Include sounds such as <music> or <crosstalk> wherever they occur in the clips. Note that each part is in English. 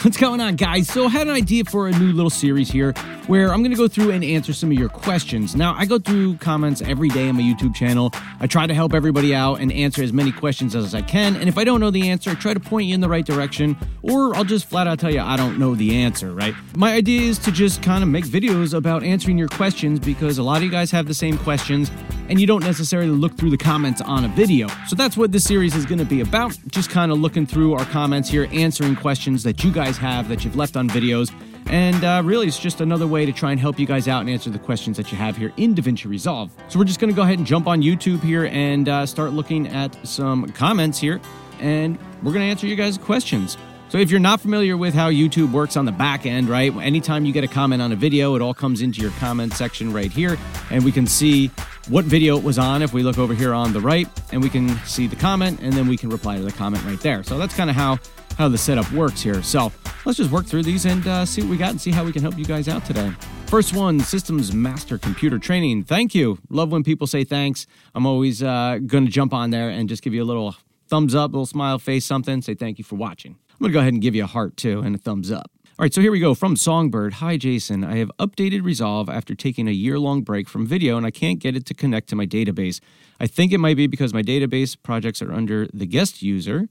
<laughs> What's going on, guys? So, I had an idea for a new little series here where I'm going to go through and answer some of your questions. Now, I go through comments every day on my YouTube channel. I try to help everybody out and answer as many questions as I can. And if I don't know the answer, I try to point you in the right direction, or I'll just flat out tell you I don't know the answer, right? My idea is to just kind of make videos about answering your questions because a lot of you guys have the same questions and you don't necessarily look through the comments on a video. So that's what this series is going to be about. Just kind of looking through our comments here, answering questions that you guys have that you've left on videos. And uh, really, it's just another way to try and help you guys out and answer the questions that you have here in DaVinci Resolve. So we're just going to go ahead and jump on YouTube here and uh, start looking at some comments here. And we're going to answer you guys' questions. So if you're not familiar with how YouTube works on the back end, right? Anytime you get a comment on a video, it all comes into your comment section right here, and we can see what video it was on if we look over here on the right, and we can see the comment, and then we can reply to the comment right there. So that's kind of how how the setup works here. So let's just work through these and uh, see what we got and see how we can help you guys out today. First one, Systems Master Computer Training. Thank you. Love when people say thanks. I'm always uh, going to jump on there and just give you a little thumbs up, little smile face, something. Say thank you for watching. I'm going to go ahead and give you a heart too and a thumbs up. All right, so here we go from Songbird. Hi, Jason. I have updated Resolve after taking a year long break from video and I can't get it to connect to my database. I think it might be because my database projects are under the guest user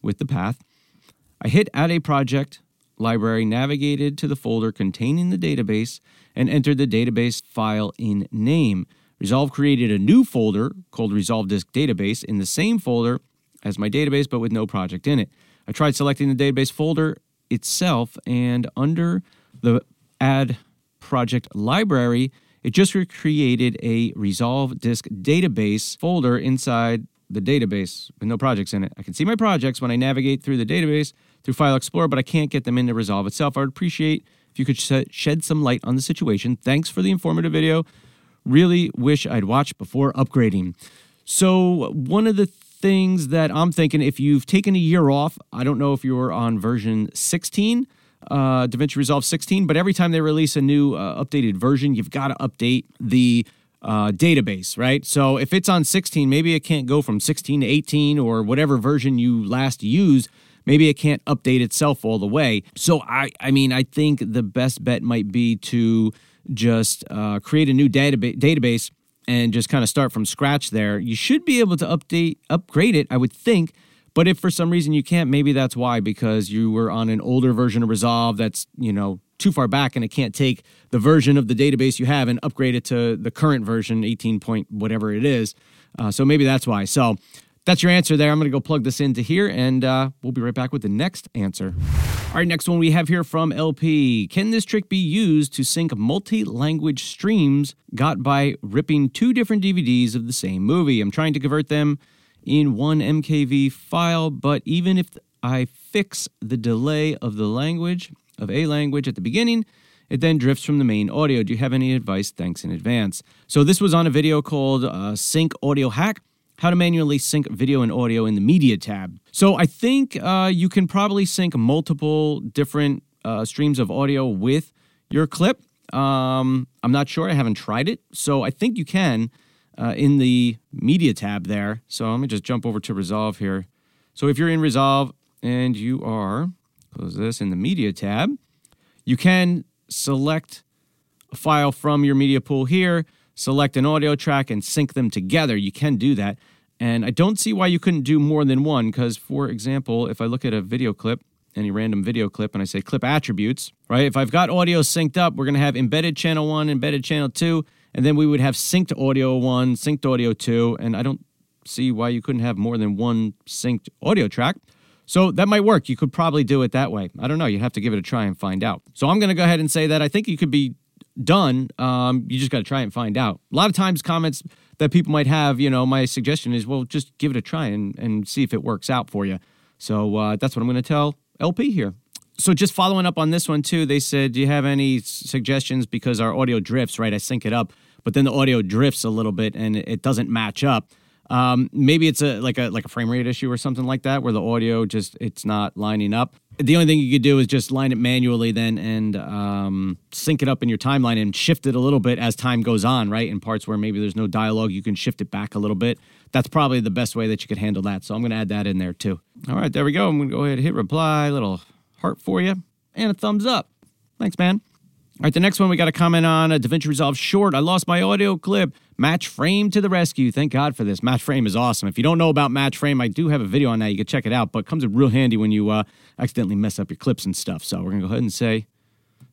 with the path. I hit Add a Project library, navigated to the folder containing the database, and entered the database file in name. Resolve created a new folder called Resolve Disk Database in the same folder as my database, but with no project in it. I tried selecting the database folder itself, and under the Add Project Library, it just created a Resolve Disk Database folder inside the database with no projects in it. I can see my projects when I navigate through the database through File Explorer, but I can't get them into Resolve itself. I would appreciate if you could shed some light on the situation. Thanks for the informative video. Really wish I'd watched before upgrading. So, one of the things that I'm thinking if you've taken a year off, I don't know if you're on version 16, uh, DaVinci Resolve 16, but every time they release a new uh, updated version, you've got to update the uh, database, right? So if it's on 16, maybe it can't go from 16 to 18 or whatever version you last used. Maybe it can't update itself all the way. So I, I mean, I think the best bet might be to just uh, create a new database database and just kind of start from scratch there, you should be able to update, upgrade it, I would think. But if for some reason you can't, maybe that's why, because you were on an older version of Resolve that's, you know, too far back and it can't take the version of the database you have and upgrade it to the current version, 18 point whatever it is. Uh, so maybe that's why. So that's your answer there. I'm going to go plug this into here and uh, we'll be right back with the next answer. All right, next one we have here from LP. Can this trick be used to sync multi language streams got by ripping two different DVDs of the same movie? I'm trying to convert them in one MKV file, but even if I fix the delay of the language, of a language at the beginning, it then drifts from the main audio. Do you have any advice? Thanks in advance. So, this was on a video called uh, Sync Audio Hack how to manually sync video and audio in the media tab. So I think uh, you can probably sync multiple different uh, streams of audio with your clip. Um, I'm not sure. I haven't tried it. So I think you can uh, in the media tab there. So let me just jump over to Resolve here. So if you're in Resolve and you are, close this in the media tab, you can select a file from your media pool here select an audio track and sync them together. You can do that. And I don't see why you couldn't do more than one because, for example, if I look at a video clip, any random video clip, and I say clip attributes, right? If I've got audio synced up, we're going to have embedded channel one, embedded channel two, and then we would have synced audio one, synced audio two. And I don't see why you couldn't have more than one synced audio track. So that might work. You could probably do it that way. I don't know. You'd have to give it a try and find out. So I'm going to go ahead and say that I think you could be done. Um, you just got to try and find out. A lot of times, comments that people might have, you know, my suggestion is, well, just give it a try and, and see if it works out for you. So uh, that's what I'm going to tell LP here. So just following up on this one too, they said, do you have any suggestions because our audio drifts, right? I sync it up, but then the audio drifts a little bit and it doesn't match up. Um, maybe it's a like a like a frame rate issue or something like that, where the audio just it's not lining up. The only thing you could do is just line it manually then and um, sync it up in your timeline and shift it a little bit as time goes on, right? In parts where maybe there's no dialogue, you can shift it back a little bit. That's probably the best way that you could handle that. So I'm going to add that in there too. All right, there we go. I'm going to go ahead and hit reply. Little heart for you, and a thumbs up. Thanks, man. All right, the next one we got a comment on a DaVinci Resolve short. I lost my audio clip. Match Frame to the rescue. Thank God for this. Match Frame is awesome. If you don't know about Match Frame, I do have a video on that. You can check it out, but it comes in real handy when you uh, accidentally mess up your clips and stuff. So we're going to go ahead and say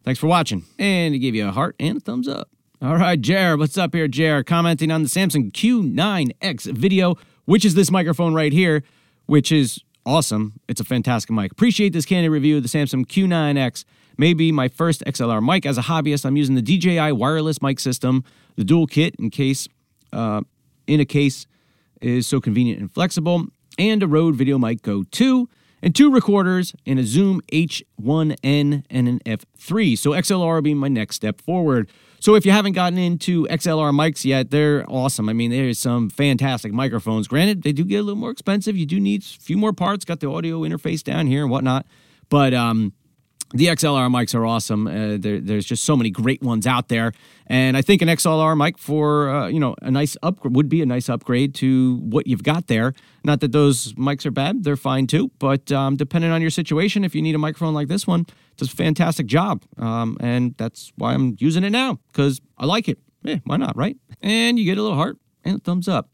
thanks for watching. And to give you a heart and a thumbs up. All right, Jared, what's up here, Jared? Commenting on the Samson Q9X video, which is this microphone right here, which is awesome. It's a fantastic mic. Appreciate this candid review of the Samson Q9X maybe my first XLR mic. As a hobbyist, I'm using the DJI wireless mic system, the dual kit in case uh, in a case is so convenient and flexible, and a Rode Video Mic Go 2, and two recorders, and a Zoom H1N and an F3. So XLR will be my next step forward. So if you haven't gotten into XLR mics yet, they're awesome. I mean, there's some fantastic microphones. Granted, they do get a little more expensive. You do need a few more parts. Got the audio interface down here and whatnot, but um, the XLR mics are awesome. Uh, there, there's just so many great ones out there, and I think an XLR mic for uh, you know a nice upgrade would be a nice upgrade to what you've got there. Not that those mics are bad; they're fine too. But um, depending on your situation, if you need a microphone like this one, it does a fantastic job, um, and that's why I'm using it now because I like it. Yeah, why not, right? And you get a little heart and a thumbs up.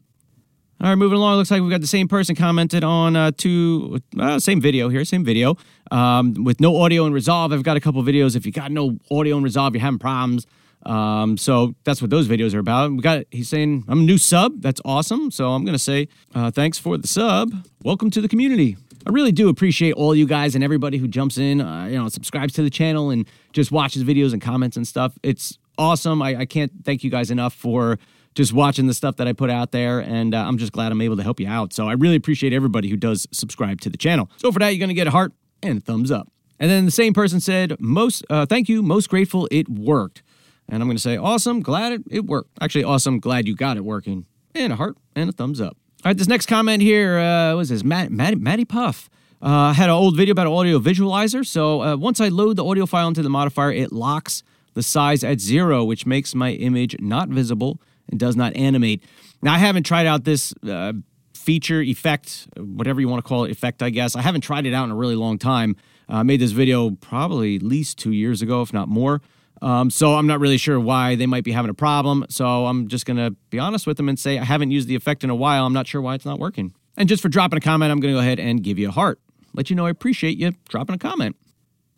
All right, moving along. Looks like we've got the same person commented on uh, two, uh, same video here, same video um, with no audio and Resolve. I've got a couple videos. If you got no audio and Resolve, you're having problems. Um, so that's what those videos are about. We got he's saying I'm a new sub. That's awesome. So I'm gonna say uh, thanks for the sub. Welcome to the community. I really do appreciate all you guys and everybody who jumps in, uh, you know, subscribes to the channel and just watches videos and comments and stuff. It's awesome. I, I can't thank you guys enough for just watching the stuff that I put out there. And uh, I'm just glad I'm able to help you out. So I really appreciate everybody who does subscribe to the channel. So for that, you're going to get a heart and a thumbs up. And then the same person said, most uh, thank you, most grateful it worked. And I'm going to say, awesome, glad it, it worked. Actually, awesome, glad you got it working. And a heart and a thumbs up. All right, this next comment here uh, was this Matt, Matt, Matty Puff. Uh, had an old video about an audio visualizer. So uh, once I load the audio file into the modifier, it locks the size at zero, which makes my image not visible and does not animate. Now, I haven't tried out this uh, feature, effect, whatever you want to call it, effect, I guess. I haven't tried it out in a really long time. Uh, I made this video probably at least two years ago, if not more. Um, so I'm not really sure why they might be having a problem. So I'm just going to be honest with them and say I haven't used the effect in a while. I'm not sure why it's not working. And just for dropping a comment, I'm going to go ahead and give you a heart. Let you know I appreciate you dropping a comment.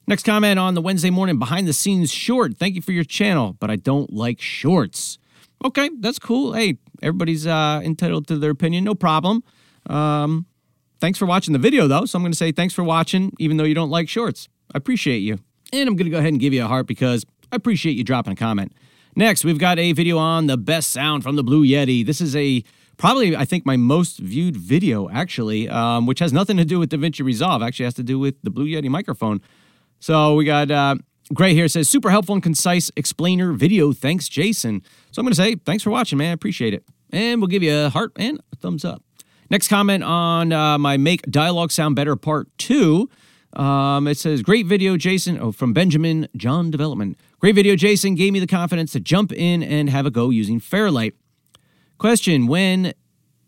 Next comment on the Wednesday morning behind the scenes short. Thank you for your channel, but I don't like shorts. Okay, that's cool. Hey, everybody's uh, entitled to their opinion. No problem. Um, thanks for watching the video, though. So I'm going to say thanks for watching, even though you don't like shorts. I appreciate you. And I'm going to go ahead and give you a heart because I appreciate you dropping a comment. Next, we've got a video on the best sound from the Blue Yeti. This is a probably, I think, my most viewed video, actually, um, which has nothing to do with DaVinci Resolve. Actually, has to do with the Blue Yeti microphone. So we got uh, Gray here says, super helpful and concise explainer video. Thanks, Jason. So I'm going to say, thanks for watching, man. I appreciate it. And we'll give you a heart and a thumbs up. Next comment on uh, my Make Dialogue Sound Better Part 2. Um, it says, Great video, Jason. Oh, from Benjamin John Development. Great video, Jason. Gave me the confidence to jump in and have a go using Fairlight. Question When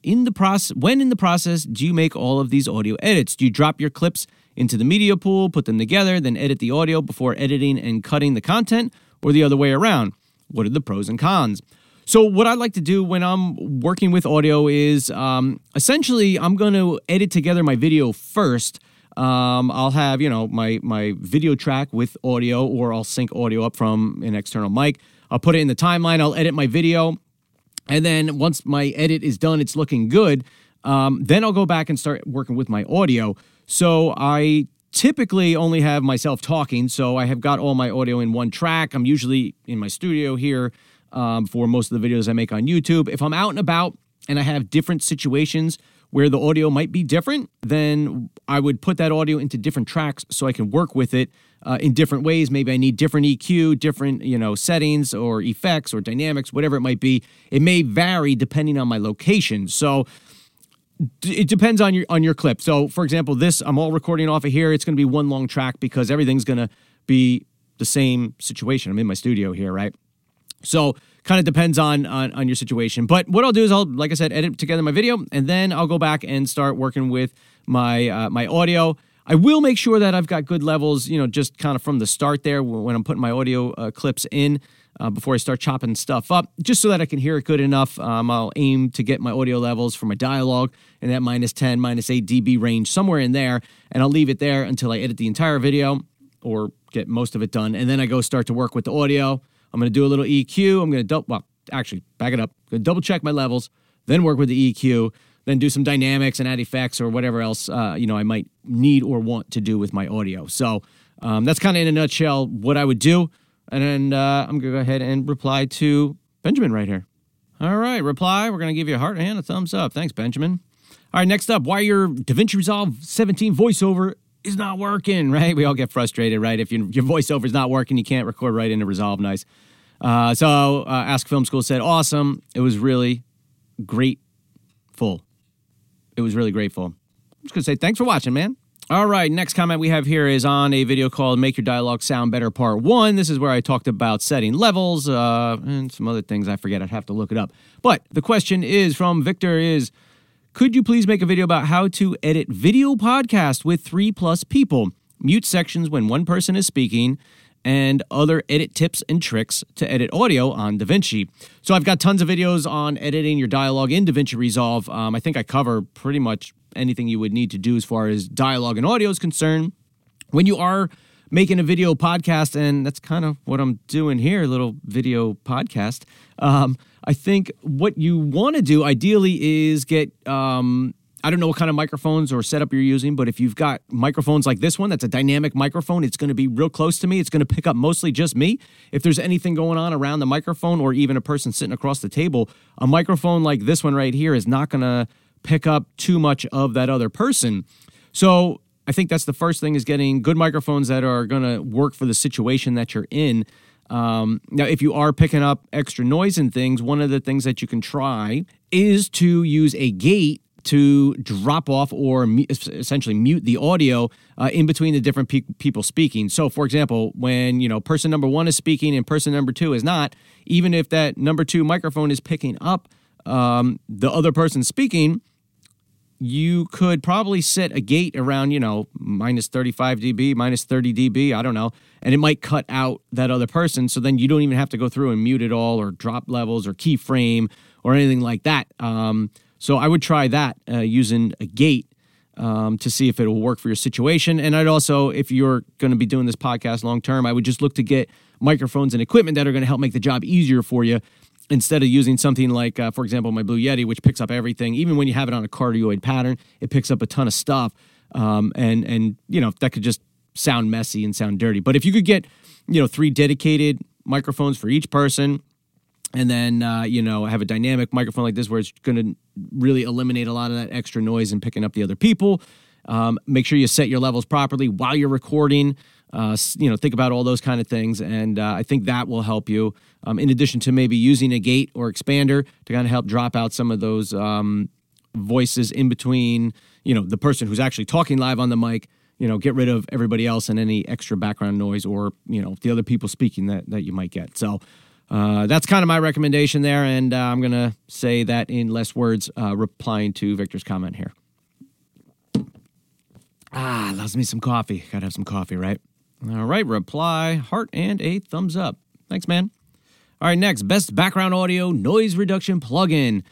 in the process when in the process do you make all of these audio edits? Do you drop your clips into the media pool, put them together, then edit the audio before editing and cutting the content, or the other way around? What are the pros and cons? So, what I like to do when I'm working with audio is um, essentially I'm going to edit together my video first. Um, I'll have you know my my video track with audio, or I'll sync audio up from an external mic. I'll put it in the timeline. I'll edit my video, and then once my edit is done, it's looking good. Um, then I'll go back and start working with my audio. So I typically only have myself talking. So I have got all my audio in one track. I'm usually in my studio here um, for most of the videos I make on YouTube. If I'm out and about and I have different situations where the audio might be different, then I would put that audio into different tracks so I can work with it uh, in different ways. Maybe I need different EQ, different you know settings or effects or dynamics, whatever it might be. It may vary depending on my location. So it depends on your on your clip. So, for example, this I'm all recording off of here. It's going to be one long track because everything's going to be the same situation. I'm in my studio here, right? So, kind of depends on, on on your situation. But what I'll do is I'll, like I said, edit together my video, and then I'll go back and start working with my uh, my audio. I will make sure that I've got good levels, you know, just kind of from the start there when I'm putting my audio uh, clips in uh, before I start chopping stuff up, just so that I can hear it good enough. Um, I'll aim to get my audio levels for my dialogue in that minus 10, minus 8 dB range, somewhere in there, and I'll leave it there until I edit the entire video or get most of it done. And then I go start to work with the audio. I'm going to do a little EQ. I'm going to double, well, actually, back it up. Double check my levels, then work with the EQ, then do some dynamics and add effects or whatever else, uh, you know, I might need or want to do with my audio. So um, that's kind of in a nutshell what I would do. And uh, I'm going to go ahead and reply to Benjamin right here. All right, reply. We're going to give you a heart and a thumbs up. Thanks, Benjamin. All right, next up, why your DaVinci Resolve 17 voiceover is not working, right? We all get frustrated, right? If your, your voiceover is not working, you can't record right into Resolve nice. Uh, so uh, Ask Film School said, awesome. It was really grateful. It was really grateful. I'm just going to say thanks for watching, man. All right, next comment we have here is on a video called Make Your Dialogue Sound Better Part 1. This is where I talked about setting levels uh, and some other things I forget. I'd have to look it up. But the question is from Victor is could you please make a video about how to edit video podcast with 3 plus people? Mute sections when one person is speaking and other edit tips and tricks to edit audio on DaVinci. So I've got tons of videos on editing your dialogue in DaVinci Resolve. Um, I think I cover pretty much anything you would need to do as far as dialogue and audio is concerned. When you are making a video podcast, and that's kind of what I'm doing here, a little video podcast. Um, I think what you want to do ideally is get um, I don't know what kind of microphones or setup you're using, but if you've got microphones like this one, that's a dynamic microphone, it's going to be real close to me. It's going to pick up mostly just me. If there's anything going on around the microphone or even a person sitting across the table, a microphone like this one right here is not going to pick up too much of that other person. So I think that's the first thing is getting good microphones that are going to work for the situation that you're in. Um, now, if you are picking up extra noise and things, one of the things that you can try is to use a gate to drop off or essentially mute the audio uh, in between the different pe- people speaking. So, for example, when you know person number one is speaking and person number two is not, even if that number two microphone is picking up um, the other person speaking, you could probably set a gate around, you know, minus 35 dB, minus 30 dB, I don't know, and it might cut out that other person. So then you don't even have to go through and mute it all or drop levels or keyframe or anything like that. Um, so I would try that uh, using a gate um, to see if it will work for your situation. And I'd also, if you're going to be doing this podcast long term, I would just look to get microphones and equipment that are going to help make the job easier for you instead of using something like, uh, for example, my Blue Yeti, which picks up everything. Even when you have it on a cardioid pattern, it picks up a ton of stuff. Um, and and you know that could just sound messy and sound dirty. But if you could get you know three dedicated microphones for each person and then uh, you know have a dynamic microphone like this where it's going to really eliminate a lot of that extra noise and picking up the other people um, make sure you set your levels properly while you're recording uh, you know think about all those kind of things and uh, i think that will help you um, in addition to maybe using a gate or expander to kind of help drop out some of those um, voices in between you know the person who's actually talking live on the mic you know get rid of everybody else and any extra background noise or you know the other people speaking that, that you might get so uh, that's kind of my recommendation there, and uh, I'm going to say that in less words, uh, replying to Victor's comment here. Ah, loves me some coffee. Gotta have some coffee, right? All right, reply, heart, and a thumbs up. Thanks, man. All right, next, best background audio noise reduction plugin.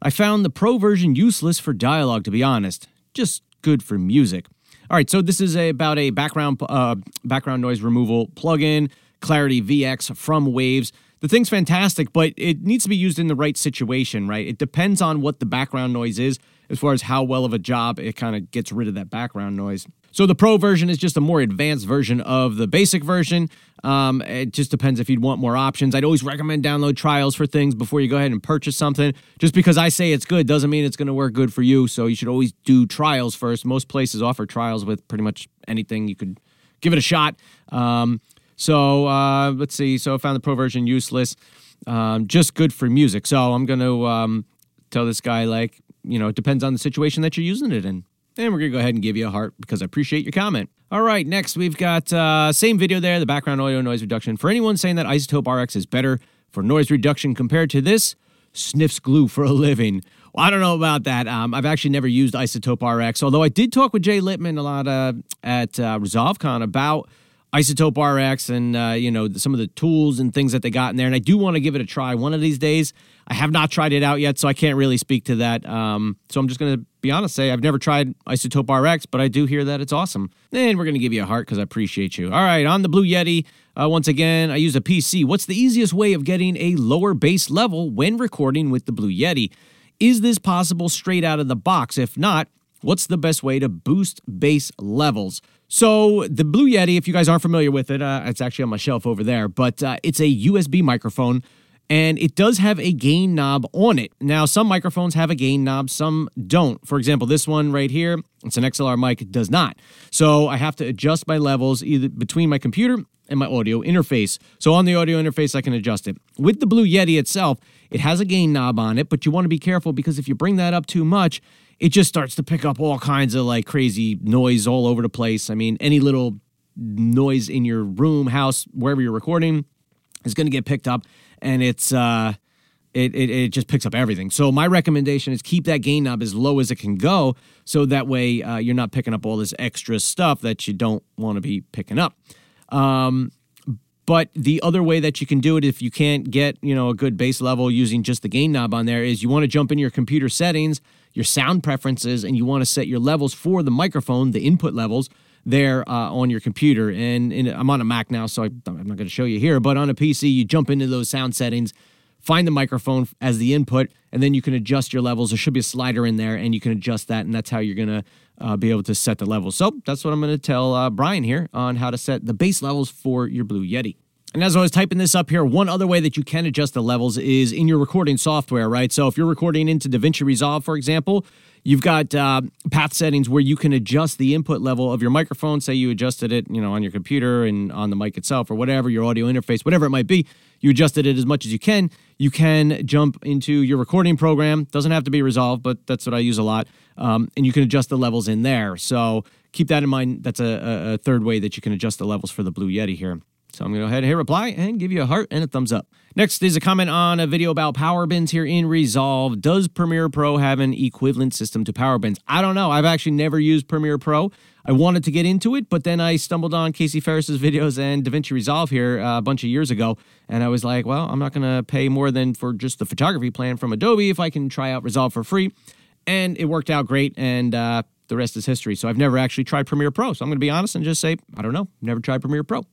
I found the pro version useless for dialogue, to be honest. Just good for music. All right, so this is a, about a background uh, background noise removal plugin, Clarity VX from Waves the thing's fantastic, but it needs to be used in the right situation, right? It depends on what the background noise is as far as how well of a job it kind of gets rid of that background noise. So the pro version is just a more advanced version of the basic version. Um, it just depends if you'd want more options. I'd always recommend download trials for things before you go ahead and purchase something. Just because I say it's good doesn't mean it's going to work good for you. So you should always do trials first. Most places offer trials with pretty much anything. You could give it a shot. Um, so uh, let's see. So I found the pro version useless, um, just good for music. So I'm going to um, tell this guy, like, you know, it depends on the situation that you're using it in. And we're going to go ahead and give you a heart because I appreciate your comment. All right, next we've got uh, same video there, the background audio noise reduction. For anyone saying that iZotope RX is better for noise reduction compared to this, sniffs glue for a living. Well, I don't know about that. Um, I've actually never used iZotope RX, although I did talk with Jay Litman a lot uh, at uh, ResolveCon about iZotope RX and uh, you know some of the tools and things that they got in there. And I do want to give it a try one of these days. I have not tried it out yet, so I can't really speak to that. Um, so I'm just going to be honest, say I've never tried iZotope RX, but I do hear that it's awesome. And we're going to give you a heart because I appreciate you. All right, on the Blue Yeti. Uh, once again, I use a PC. What's the easiest way of getting a lower bass level when recording with the Blue Yeti? Is this possible straight out of the box? If not, what's the best way to boost bass levels? So, the Blue Yeti, if you guys aren't familiar with it, uh, it's actually on my shelf over there, but uh, it's a USB microphone and it does have a gain knob on it. Now, some microphones have a gain knob, some don't. For example, this one right here, it's an XLR mic, it does not. So, I have to adjust my levels either between my computer and my audio interface. So, on the audio interface, I can adjust it. With the Blue Yeti itself, it has a gain knob on it, but you want to be careful because if you bring that up too much, it just starts to pick up all kinds of like crazy noise all over the place. I mean, any little noise in your room, house, wherever you're recording is going to get picked up and it's uh it, it, it just picks up everything. So my recommendation is keep that gain knob as low as it can go, so that way uh, you're not picking up all this extra stuff that you don't want to be picking up. Um, but the other way that you can do it, if you can't get you know a good bass level using just the gain knob on there, is you want to jump in your computer settings your sound preferences and you want to set your levels for the microphone, the input levels there uh, on your computer. And, and, I'm on a Mac now, so I, am not going to show you here, but on a PC, you jump into those sound settings, find the microphone as the input, and then you can adjust your levels. There should be a slider in there, and you can adjust that, and that's how you're going to uh, be able to set the levels. So that's what I'm going to tell uh, Brian here on how to set the bass levels for your Blue Yeti. And as I was typing this up here, one other way that you can adjust the levels is in your recording software, right? So if you're recording into DaVinci Resolve, for example, you've got uh, path settings where you can adjust the input level of your microphone. Say you adjusted it, you know, on your computer and on the mic itself or whatever, your audio interface, whatever it might be. You adjusted it as much as you can. You can jump into your recording program. Doesn't have to be Resolve, but that's what I use a lot. Um, and you can adjust the levels in there. So keep that in mind. That's a, a third way that you can adjust the levels for the Blue Yeti here. So I'm going to go ahead and hit reply and give you a heart and a thumbs up. Next is a comment on a video about power bins here in Resolve. Does Premiere Pro have an equivalent system to power bins? I don't know. I've actually never used Premiere Pro. I wanted to get into it, but then I stumbled on Casey Faris's videos and DaVinci Resolve here uh, a bunch of years ago, and I was like, well, I'm not going to pay more than for just the photography plan from Adobe if I can try out Resolve for free. And it worked out great, and uh, the rest is history. So I've never actually tried Premiere Pro. So I'm going to be honest and just say, I don't know. Never tried Premiere Pro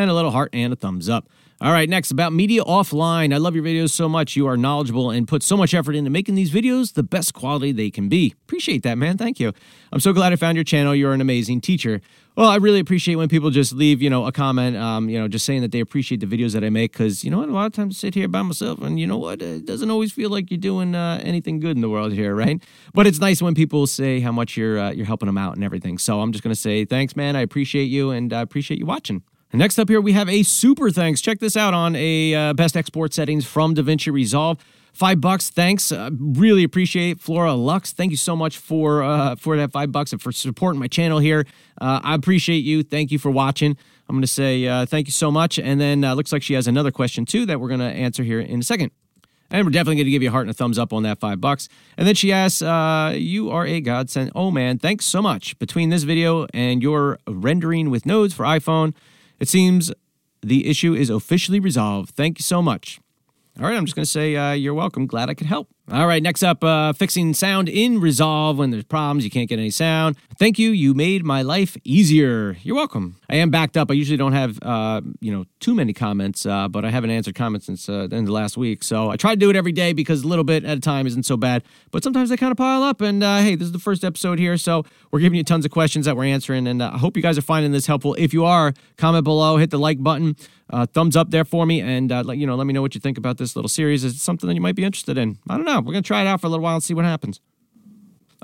and a little heart and a thumbs up. All right, next about Media Offline. I love your videos so much. You are knowledgeable and put so much effort into making these videos the best quality they can be. Appreciate that, man. Thank you. I'm so glad I found your channel. You're an amazing teacher. Well, I really appreciate when people just leave, you know, a comment, um, you know, just saying that they appreciate the videos that I make. Because you know what, a lot of times I sit here by myself, and you know what, it doesn't always feel like you're doing uh, anything good in the world here, right? But it's nice when people say how much you're uh, you're helping them out and everything. So I'm just gonna say thanks, man. I appreciate you, and I appreciate you watching. Next up here, we have a super thanks. Check this out on a uh, best export settings from DaVinci Resolve. Five bucks, thanks. Uh, really appreciate Flora Lux. Thank you so much for uh, for that five bucks and for supporting my channel here. Uh, I appreciate you. Thank you for watching. I'm going to say uh, thank you so much. And then uh, looks like she has another question too that we're going to answer here in a second. And we're definitely going to give you a heart and a thumbs up on that five bucks. And then she asks, uh, You are a godsend. Oh man, thanks so much. Between this video and your rendering with nodes for iPhone, it seems the issue is officially resolved. Thank you so much. All right, I'm just going to say uh, you're welcome. Glad I could help. All right, next up, uh, fixing sound in Resolve when there's problems, you can't get any sound. Thank you, you made my life easier. You're welcome. I am backed up. I usually don't have, uh, you know, too many comments, uh, but I haven't answered comments since uh, the end of last week. So I try to do it every day because a little bit at a time isn't so bad. But sometimes they kind of pile up. And uh, hey, this is the first episode here, so we're giving you tons of questions that we're answering. And uh, I hope you guys are finding this helpful. If you are, comment below, hit the like button. Thumbs up there for me and let you know let me know what you think about this little series is it something that you might be interested in i don't know we're going to try it out for a little while and see what happens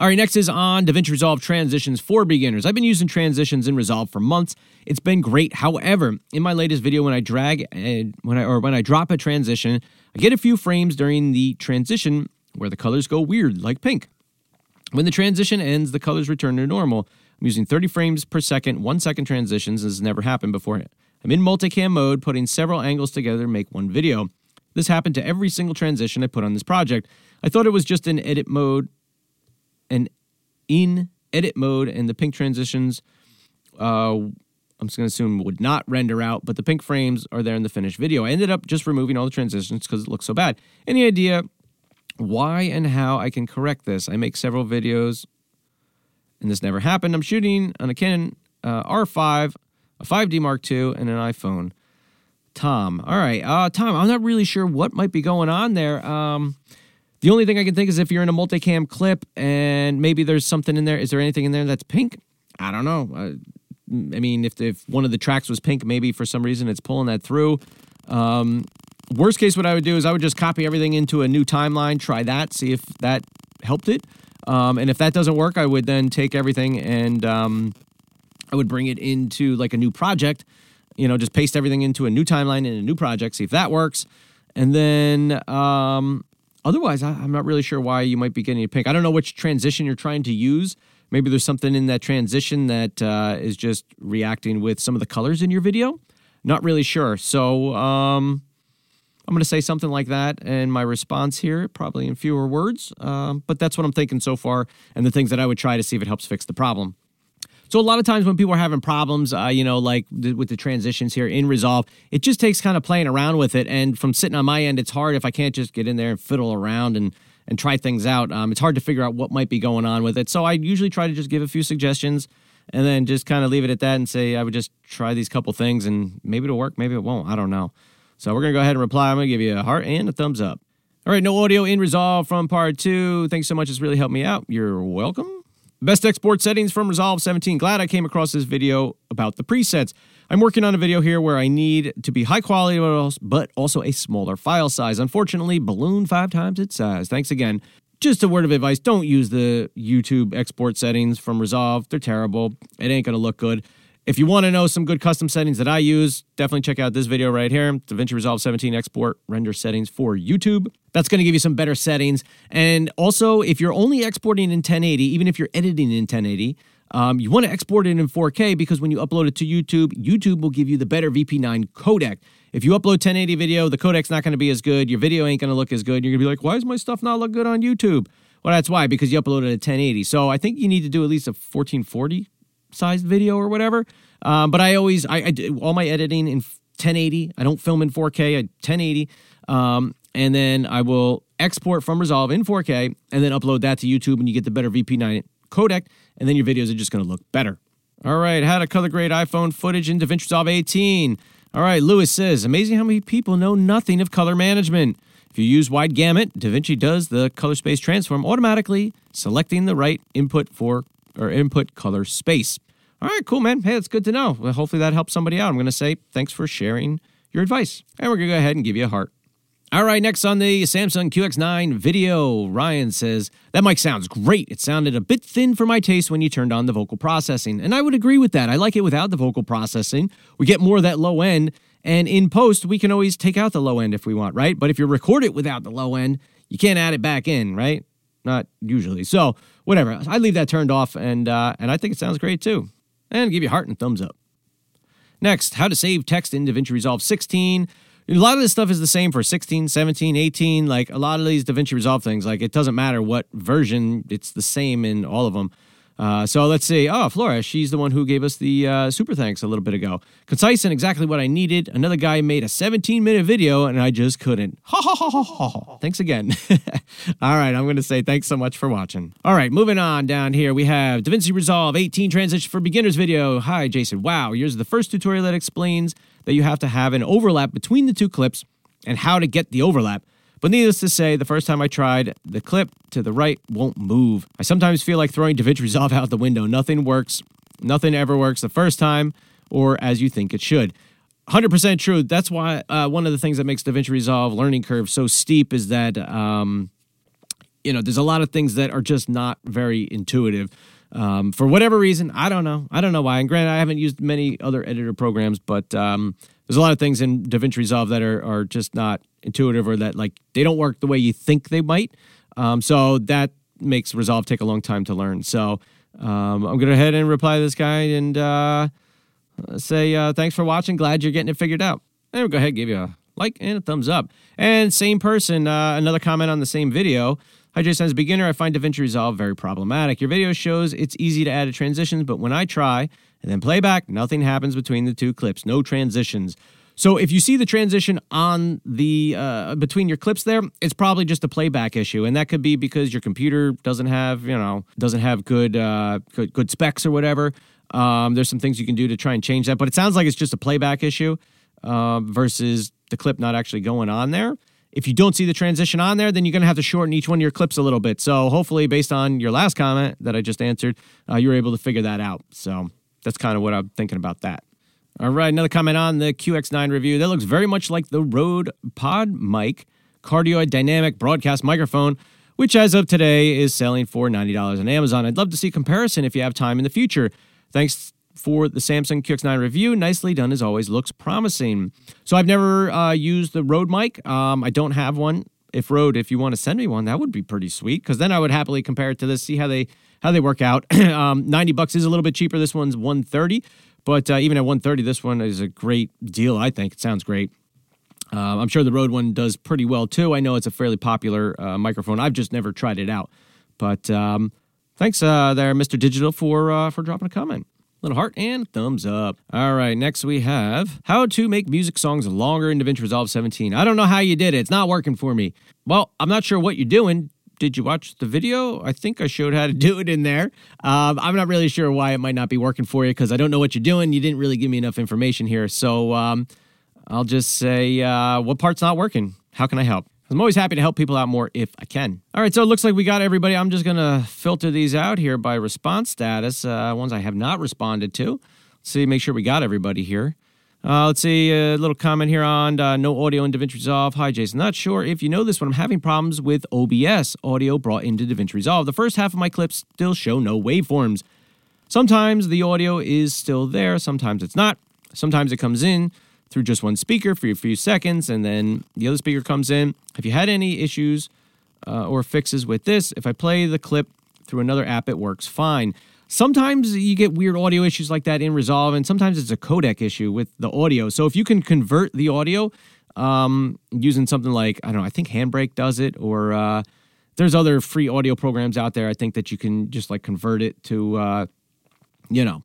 all right, next is on DaVinci Resolve transitions for beginners. I've been using transitions in Resolve for months. It's been great. However, in my latest video, when I drag uh, when I or when I drop a transition, I get a few frames during the transition where the colors go weird, like pink. When the transition ends, the colors return to normal. I'm using 30 frames per second, one second transitions. This has never happened before. I'm in multicam mode, putting several angles together to make one video. This happened to every single transition I put on this project. I thought it was just in edit mode, and in edit mode, and the pink transitions. Uh, I'm just going to assume would not render out, but the pink frames are there in the finished video. I ended up just removing all the transitions because it looks so bad. Any idea why and how I can correct this? I make several videos, and this never happened. I'm shooting on a Canon uh, R5, a 5D Mark II, and an iPhone. Tom. All right. Uh, Tom, I'm not really sure what might be going on there. Um, the only thing I can think is if you're in a multicam clip and maybe there's something in there. Is there anything in there that's pink? I don't know. Uh, I mean, if, if one of the tracks was pink, maybe for some reason it's pulling that through. Um, worst case, what I would do is I would just copy everything into a new timeline, try that, see if that helped it. Um, and if that doesn't work, I would then take everything and um, I would bring it into like a new project. You know, just paste everything into a new timeline in a new project, see if that works. And then um, otherwise, I, am not really sure why you might be getting a pink. I don't know which transition you're trying to use. Maybe there's something in that transition that uh, is just reacting with some of the colors in your video. Not really sure. So um, I'm going to say something like that in my response here, probably in fewer words. Um, but that's what I'm thinking so far, and the things that I would try to see if it helps fix the problem. So a lot of times when people are having problems, uh, you know, like th- with the transitions here in Resolve, it just takes kind of playing around with it. And from sitting on my end, it's hard if I can't just get in there and fiddle around and and try things out. Um, it's hard to figure out what might be going on with it. So I usually try to just give a few suggestions and then just kind of leave it at that and say I would just try these couple things and maybe it'll work, maybe it won't. I don't know. So we're gonna go ahead and reply. I'm gonna give you a heart and a thumbs up. All right, no audio in Resolve from part two. Thanks so much. It's really helped me out. You're welcome. Best export settings from Resolve 17. Glad I came across this video about the presets. I'm working on a video here where I need to be high quality, but also a smaller file size. Unfortunately, balloon five times its size. Thanks again. Just a word of advice don't use the YouTube export settings from Resolve. They're terrible. It ain't going to look good. If you want to know some good custom settings that I use, definitely check out this video right here DaVinci Resolve 17 export render settings for YouTube. That's going to give you some better settings. And also, if you're only exporting in 1080, even if you're editing in 1080, um, you want to export it in 4K because when you upload it to YouTube, YouTube will give you the better VP9 codec. If you upload 1080 video, the codec's not going to be as good. Your video ain't going to look as good. You're going to be like, why does my stuff not look good on YouTube? Well, that's why, because you uploaded a 1080. So I think you need to do at least a 1440 sized video or whatever. Um, but I always, I, I, do all my editing in 1080. I don't film in 4K, I 1080. Um, and then I will export from Resolve in 4K and then upload that to YouTube and you get the better VP9 codec and then your videos are just going to look better. All right, how to color grade iPhone footage in DaVinci Resolve 18. All right, Lewis says, amazing how many people know nothing of color management. If you use wide gamut, DaVinci does the color space transform automatically, selecting the right input for or input color space. All right, cool, man. Hey, that's good to know. Well, hopefully that helps somebody out. I'm going to say thanks for sharing your advice. And we're going to go ahead and give you a heart. All right, next on the Samson QX9 video, Ryan says, That mic sounds great. It sounded a bit thin for my taste when you turned on the vocal processing. And I would agree with that. I like it without the vocal processing. We get more of that low end. And in post, we can always take out the low end if we want, right? But if you record it without the low end, you can't add it back in, right? Not usually. So, whatever. I leave that turned off, and uh, and I think it sounds great too. And give you heart and thumbs up. Next, how to save text in DaVinci Resolve 16 a lot of this stuff is the same for 16, 17, 18. Like a lot of these DaVinci Resolve things, like it doesn't matter what version, it's the same in all of them. Uh, so let's see. Oh, Flora, she's the one who gave us the uh, super thanks a little bit ago. Concise and exactly what I needed. Another guy made a 17 minute video and I just couldn't. <laughs> Ha ha ha ha ha. Thanks again. <laughs> All right, I'm going to say thanks so much for watching. All right, moving on down here, we have DaVinci Resolve 18 Transition for Beginners video. Hi, Jason. Wow, here's the first tutorial that explains that you have to have an overlap between the two clips and how to get the overlap. But needless to say, the first time I tried, the clip to the right won't move. I sometimes feel like throwing DaVinci Resolve out the window. Nothing works. Nothing ever works the first time or as you think it should. 100% true. That's why uh, one of the things that makes DaVinci Resolve learning curve so steep is that, um, you know, there's a lot of things that are just not very intuitive. Um, for whatever reason, I don't know. I don't know why. And granted, I haven't used many other editor programs, but um, there's a lot of things in DaVinci Resolve that are, are just not intuitive or that like they don't work the way you think they might. Um, so that makes Resolve take a long time to learn. So um, I'm to head and reply to this guy and uh, say uh, thanks for watching. Glad you're getting it figured out. And we'll go ahead and give you a like and a thumbs up. And same person, uh, another comment on the same video. Hi, Jason. As a beginner, I find DaVinci Resolve very problematic. Your video shows it's easy to add a transitions, but when I try and then play back, nothing happens between the two clips. No transitions. So if you see the transition on the uh, between your clips there, it's probably just a playback issue, and that could be because your computer doesn't have you know doesn't have good uh, good, good specs or whatever. Um, there's some things you can do to try and change that, but it sounds like it's just a playback issue uh, versus the clip not actually going on there. If you don't see the transition on there, then you're going to have to shorten each one of your clips a little bit. So hopefully, based on your last comment that I just answered, uh, you were able to figure that out. So that's kind of what I'm thinking about that. All right, another comment on the QX9 review. That looks very much like the Rode Pod Mic cardioid dynamic broadcast microphone, which as of today is selling for $90 on Amazon. I'd love to see comparison if you have time in the future. Thanks for the Samson QX9 review. Nicely done as always. Looks promising. So I've never uh, used the Rode mic. Um, I don't have one. If Rode, if you want to send me one, that would be pretty sweet because then I would happily compare it to this, see how they how they work out. <clears throat> um, 90 bucks is a little bit cheaper. This one's 130. But uh, even at 130, this one is a great deal. I think it sounds great. Uh, I'm sure the Rode one does pretty well too. I know it's a fairly popular uh, microphone. I've just never tried it out. But um, thanks uh, there, Mr. Digital, for uh, for dropping a comment. Little heart and thumbs up. All right, next we have how to make music songs longer in DaVinci Resolve 17. I don't know how you did it. It's not working for me. Well, I'm not sure what you're doing did you watch the video? I think I showed how to do it in there. Um, I'm not really sure why it might not be working for you because I don't know what you're doing. You didn't really give me enough information here. So um, I'll just say, uh, what part's not working? How can I help? I'm always happy to help people out more if I can. All right, so it looks like we got everybody. I'm just going to filter these out here by response status, uh, ones I have not responded to. Let's see, make sure we got everybody here. Uh, let's see a little comment here on uh, no audio in DaVinci Resolve. Hi, Jason. Not sure if you know this, but I'm having problems with OBS audio brought into DaVinci Resolve. The first half of my clips still show no waveforms. Sometimes the audio is still there, sometimes it's not. Sometimes it comes in through just one speaker for a few seconds, and then the other speaker comes in. Have you had any issues uh, or fixes with this? If I play the clip through another app, it works fine. Sometimes you get weird audio issues like that in Resolve, and sometimes it's a codec issue with the audio. So if you can convert the audio um, using something like, I don't know, I think Handbrake does it, or uh, there's other free audio programs out there, I think that you can just like convert it to, uh, you know,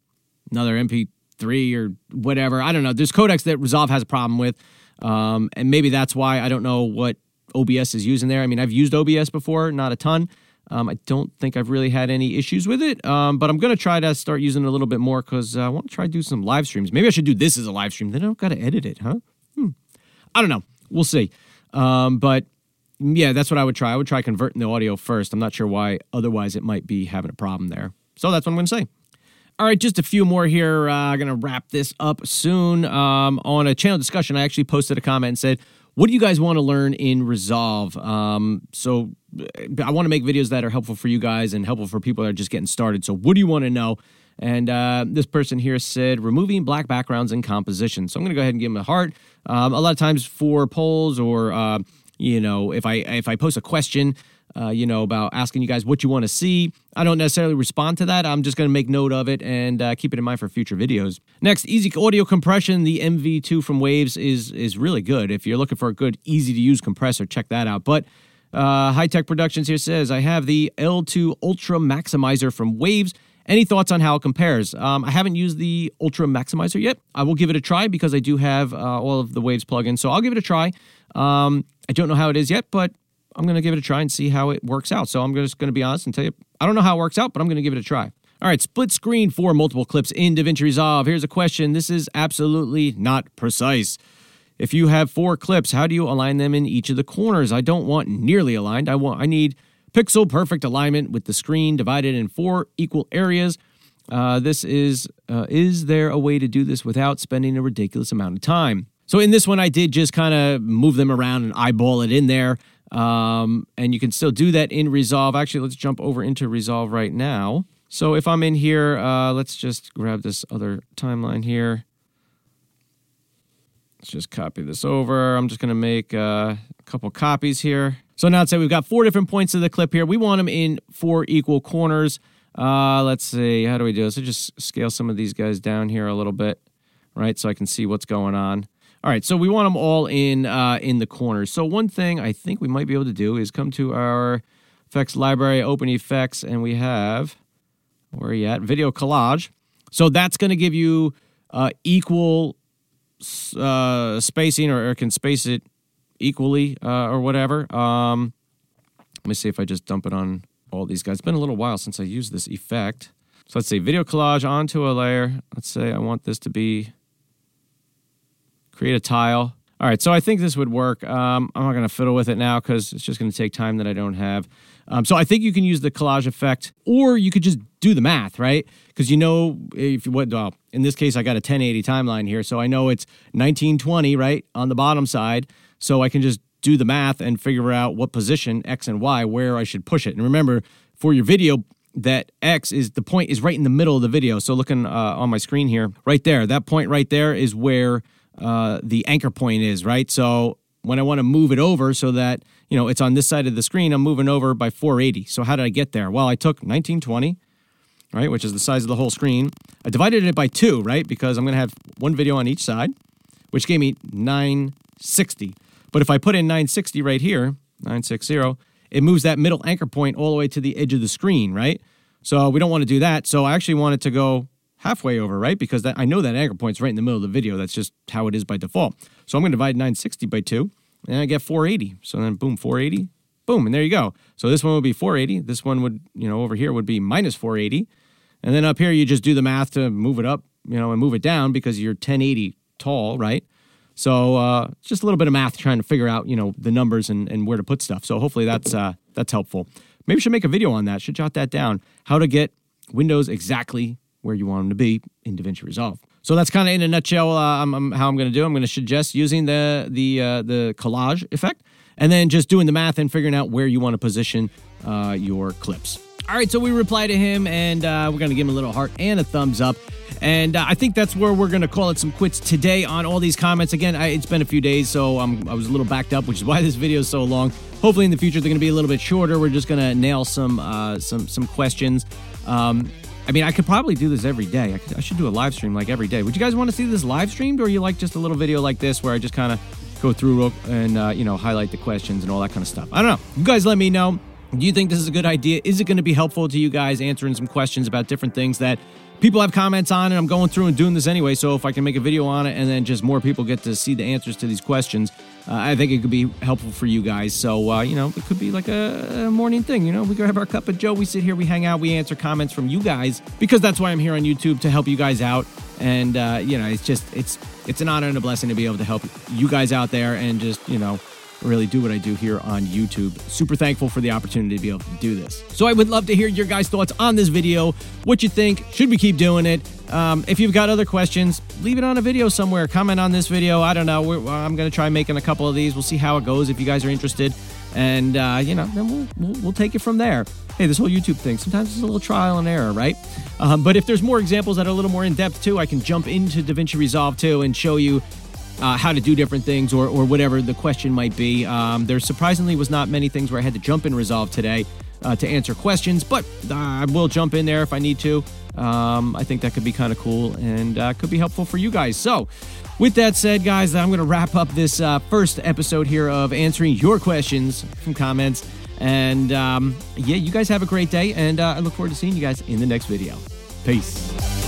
another MP3 or whatever. I don't know. There's codecs that Resolve has a problem with. Um, and maybe that's why I don't know what OBS is using there. I mean, I've used OBS before, not a ton. Um, I don't think I've really had any issues with it, um, but I'm going to try to start using it a little bit more because uh, I want to try to do some live streams. Maybe I should do this as a live stream. Then I don't got to edit it, huh? Hmm. I don't know. We'll see. Um, but yeah, that's what I would try. I would try converting the audio first. I'm not sure why. Otherwise, it might be having a problem there. So that's what I'm going to say. All right, just a few more here. I'm uh, going to wrap this up soon. Um, on a channel discussion, I actually posted a comment and said, what do you guys want to learn in Resolve? Um, so I want to make videos that are helpful for you guys and helpful for people that are just getting started. So what do you want to know? And uh, this person here said removing black backgrounds and composition. So I'm going to go ahead and give them a heart. Um, a lot of times for polls or uh, you know if I if I post a question uh, you know, about asking you guys what you want to see. I don't necessarily respond to that. I'm just going to make note of it and uh, keep it in mind for future videos. Next, easy audio compression. The MV2 from Waves is is really good. If you're looking for a good, easy to use compressor, check that out. But uh, High Tech Productions here says I have the L2 Ultra Maximizer from Waves. Any thoughts on how it compares? Um, I haven't used the Ultra Maximizer yet. I will give it a try because I do have uh, all of the Waves plugins, so I'll give it a try. Um, I don't know how it is yet, but I'm going to give it a try and see how it works out. So I'm just going to be honest and tell you, I don't know how it works out, but I'm going to give it a try. All right, split screen for multiple clips in DaVinci Resolve. Here's a question. This is absolutely not precise. If you have four clips, how do you align them in each of the corners? I don't want nearly aligned. I want I need pixel perfect alignment with the screen divided in four equal areas. Uh, this is uh, is there a way to do this without spending a ridiculous amount of time? So in this one, I did just kind of move them around and eyeball it in there. Um, and you can still do that in Resolve. Actually, let's jump over into Resolve right now. So if I'm in here, uh, let's just grab this other timeline here. Let's just copy this over. I'm just going to make uh, a couple copies here. So now let's say we've got four different points of the clip here. We want them in four equal corners. Uh, let's see, how do we do this? So just scale some of these guys down here a little bit, right? So I can see what's going on. All right, so we want them all in uh, in the corners. So one thing I think we might be able to do is come to our effects library, open effects, and we have where are you at? Video collage. So that's going to give you uh, equal uh, spacing, or, or, can space it equally, uh, or whatever. Um, let me see if I just dump it on all these guys. It's been a little while since I used this effect. So let's say video collage onto a layer. Let's say I want this to be create a tile. All right, so I think this would work. Um, I'm not going to fiddle with it now because it's just going to take time that I don't have. Um, so I think you can use the collage effect, or you could just do the math, right? Because you know if you what well, in this case I got a 1080 timeline here, so I know it's 1920 right on the bottom side, so I can just do the math and figure out what position X and Y where I should push it. And remember, for your video, that X is the point is right in the middle of the video. So looking uh, on my screen here, right there, that point right there is where uh, the anchor point is, right? So when I want to move it over so that, you know, it's on this side of the screen, I'm moving over by 480. So how did I get there? Well, I took 1920, right, which is the size of the whole screen. I divided it by two, right, because I'm going to have one video on each side, which gave me 960. But if I put in 960 right here, 960, it moves that middle anchor point all the way to the edge of the screen, right? So we don't want to do that. So I actually want it to go halfway over, right? Because that, I know that anchor point's right in the middle of the video. That's just how it is by default. So I'm going to divide 960 by 2, and I get 480. So then, boom, 480, boom, and there you go. So this one would be 480. This one would, you know, over here would be minus 480. And then up here, you just do the math to move it up, you know, and move it down because you're 1080 tall, right? So uh, just a little bit of math trying to figure out, you know, the numbers and, and where to put stuff. So hopefully that's uh, that's helpful. Maybe should make a video on that. Should jot that down. How to get windows exactly where you want them to be in DaVinci Resolve. So that's kind of in a nutshell uh, I'm, I'm, how I'm going to do. I'm going to suggest using the the uh, the collage effect, and then just doing the math and figuring out where you want to position uh, your clips. All right, so we reply to him, and uh, we're going to give him a little heart and a thumbs up. And uh, I think that's where we're going to call it some quits today on all these comments. Again, I, it's been a few days, so I'm, I was a little backed up, which is why <laughs> this video is so long. Hopefully, in the future, they're going to be a little bit shorter. We're just going to nail some uh, some some questions. Um, I mean, I could probably do this every day. I, could, I, should do a live stream like every day. Would you guys want to see this live streamed, or you like just a little video like this where I just kind of go through and uh, you know highlight the questions and all that kind of stuff? I don't know. You guys, let me know. Do you think this is a good idea? Is it going to be helpful to you guys answering some questions about different things that people have comments on and I'm going through and doing this anyway. So if I can make a video on it and then just more people get to see the answers to these questions, uh, I think it could be helpful for you guys. So, uh, you know, it could be like a, morning thing. You know, we grab our cup of Joe, we sit here, we hang out, we answer comments from you guys because that's why I'm here on YouTube to help you guys out. And, uh, you know, it's just, it's, it's an honor and a blessing to be able to help you guys out there and just, you know, really do what I do here on YouTube. Super thankful for the opportunity to be able to do this. So I would love to hear your guys' thoughts on this video. What you think? Should we keep doing it? Um, if you've got other questions, leave it on a video somewhere. Comment on this video. I don't know. We're, I'm going to try making a couple of these. We'll see how it goes if you guys are interested. And, uh, you know, then we'll, we'll, we'll, take it from there. Hey, this whole YouTube thing, sometimes it's a little trial and error, right? Um, but if there's more examples that are a little more in depth too, I can jump into DaVinci Resolve too and show you uh, how to do different things or, or whatever the question might be. Um, there surprisingly was not many things where I had to jump in Resolve today uh, to answer questions, but uh, I will jump in there if I need to. Um, I think that could be kind of cool and uh, could be helpful for you guys. So, with that said, guys, I'm going to wrap up this uh, first episode here of answering your questions from comments. And um, yeah, you guys have a great day, and uh, I look forward to seeing you guys in the next video. Peace.